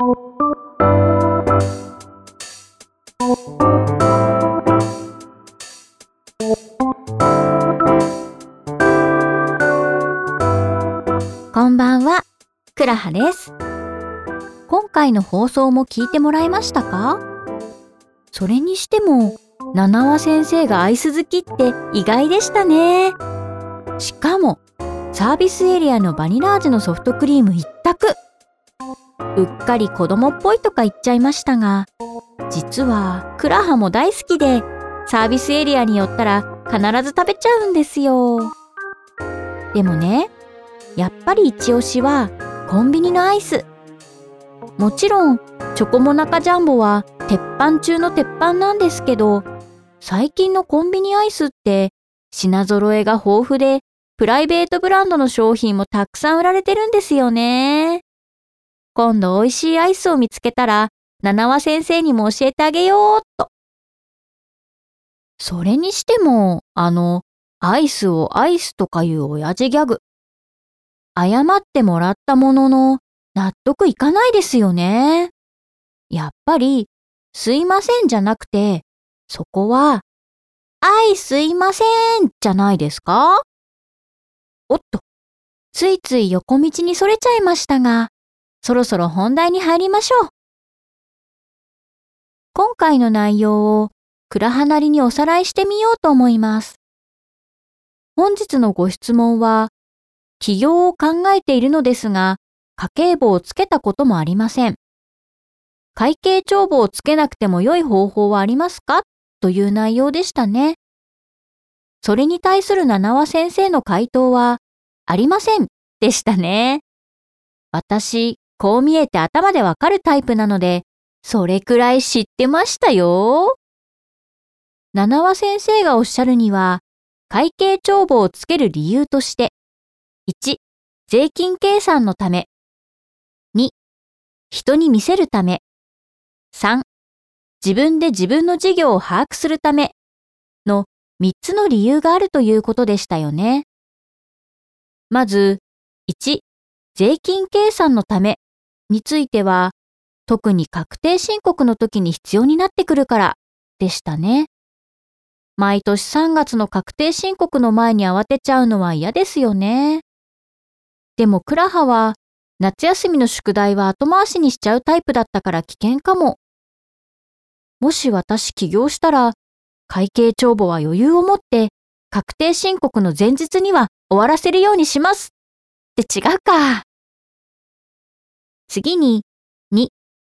こんばんは、くらはです。今回の放送も聞いてもらえましたか？それにしても、七輪先生がアイス好きって意外でしたね。しかも、サービスエリアのバニラ味のソフトクリーム一択。うっかり子供っぽいとか言っちゃいましたが、実はクラハも大好きで、サービスエリアに寄ったら必ず食べちゃうんですよ。でもね、やっぱり一押しはコンビニのアイス。もちろん、チョコモナカジャンボは鉄板中の鉄板なんですけど、最近のコンビニアイスって品揃えが豊富で、プライベートブランドの商品もたくさん売られてるんですよね。今度美味しいアイスを見つけたら、七輪先生にも教えてあげようっと。それにしても、あの、アイスをアイスとかいう親父ギャグ。謝ってもらったものの、納得いかないですよね。やっぱり、すいませんじゃなくて、そこは、あいすいませんじゃないですか？おっと、ついつい横道にそれちゃいましたが、そろそろ本題に入りましょう。今回の内容を、くらはなりにおさらいしてみようと思います。本日のご質問は、起業を考えているのですが、家計簿をつけたこともありません。会計帳簿をつけなくても良い方法はありますか？という内容でしたね。それに対する七輪先生の回答は、ありませんでしたね。私、こう見えて頭でわかるタイプなので、それくらい知ってましたよ。七輪先生がおっしゃるには、会計帳簿をつける理由として、1、税金計算のため。2、人に見せるため。3、自分で自分の事業を把握するための3つの理由があるということでしたよね。まず、1、税金計算のためについては、特に確定申告の時に必要になってくるからでしたね。毎年3月の確定申告の前に慌てちゃうのは嫌ですよね。でもクラハは夏休みの宿題は後回しにしちゃうタイプだったから危険かも。もし私起業したら、会計帳簿は余裕を持って確定申告の前日には終わらせるようにします。って違うか。次に、2、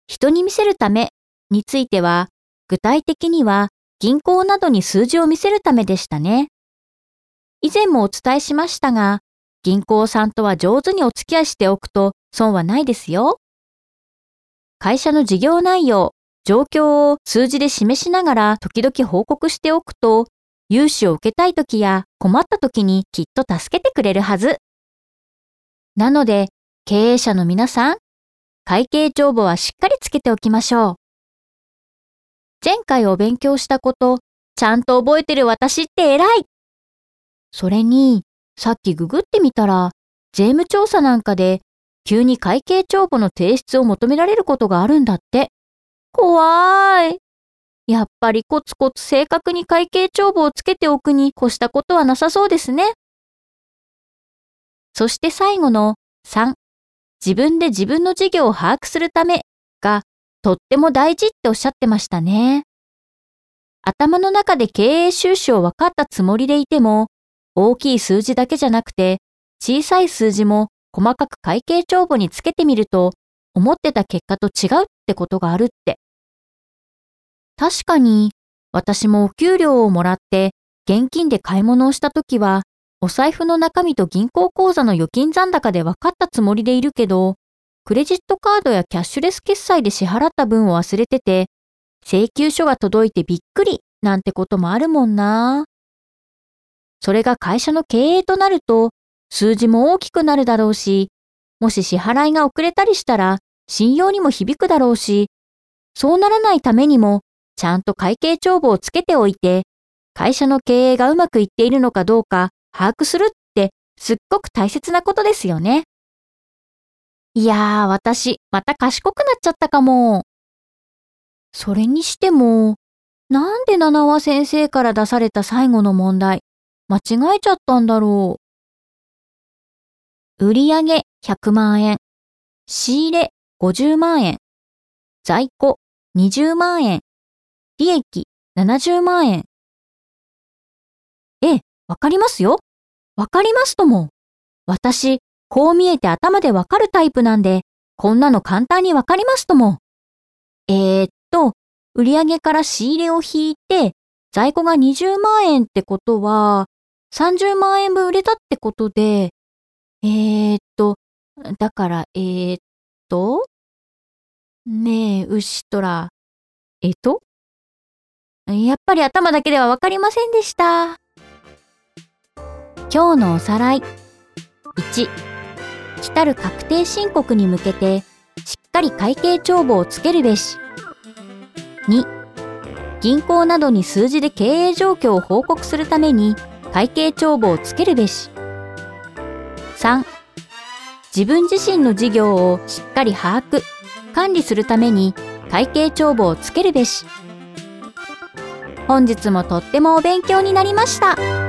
人に見せるためについては、具体的には銀行などに数字を見せるためでしたね。以前もお伝えしましたが、銀行さんとは上手にお付き合いしておくと損はないですよ。会社の事業内容、状況を数字で示しながら時々報告しておくと、融資を受けたい時や困った時にきっと助けてくれるはず。なので、経営者の皆さん、会計帳簿はしっかりつけておきましょう。前回お勉強したこと、ちゃんと覚えてる私って偉いそれに、さっきググってみたら、税務調査なんかで、急に会計帳簿の提出を求められることがあるんだって。怖い。やっぱりコツコツ正確に会計帳簿をつけておくに越したことはなさそうですね。そして最後の3、自分で自分の事業を把握するためがとっても大事っておっしゃってましたね。頭の中で経営収支を分かったつもりでいても、大きい数字だけじゃなくて、小さい数字も細かく会計帳簿につけてみると、思ってた結果と違うってことがあるって。確かに、私もお給料をもらって現金で買い物をしたときは、お財布の中身と銀行口座の預金残高で分かったつもりでいるけど、クレジットカードやキャッシュレス決済で支払った分を忘れてて、請求書が届いてびっくりなんてこともあるもんな。それが会社の経営となると、数字も大きくなるだろうし、もし支払いが遅れたりしたら、信用にも響くだろうし、そうならないためにも、ちゃんと会計帳簿をつけておいて、会社の経営がうまくいっているのかどうか把握するってすっごく大切なことですよね。いやー、私、また賢くなっちゃったかも。それにしても、なんで七和先生から出された最後の問題、間違えちゃったんだろう。売上100万円、仕入れ50万円、在庫20万円、利益70万円。ええ、わかりますよ。わかりますとも。私、こう見えて頭でわかるタイプなんで、こんなの簡単にわかりますとも。えー、っと、売上から仕入れを引いて、在庫が20万円ってことは、30万円分売れたってことで、えー、っと、だから、えー、っと、ねえ、牛とら、えっと？やっぱり頭だけではわかりませんでした。今日のおさらい。1、来たる確定申告に向けて、しっかり会計帳簿をつけるべし。2、銀行などに数字で経営状況を報告するために会計帳簿をつけるべし。3、自分自身の事業をしっかり把握、管理するために会計帳簿をつけるべし。本日もとってもお勉強になりました。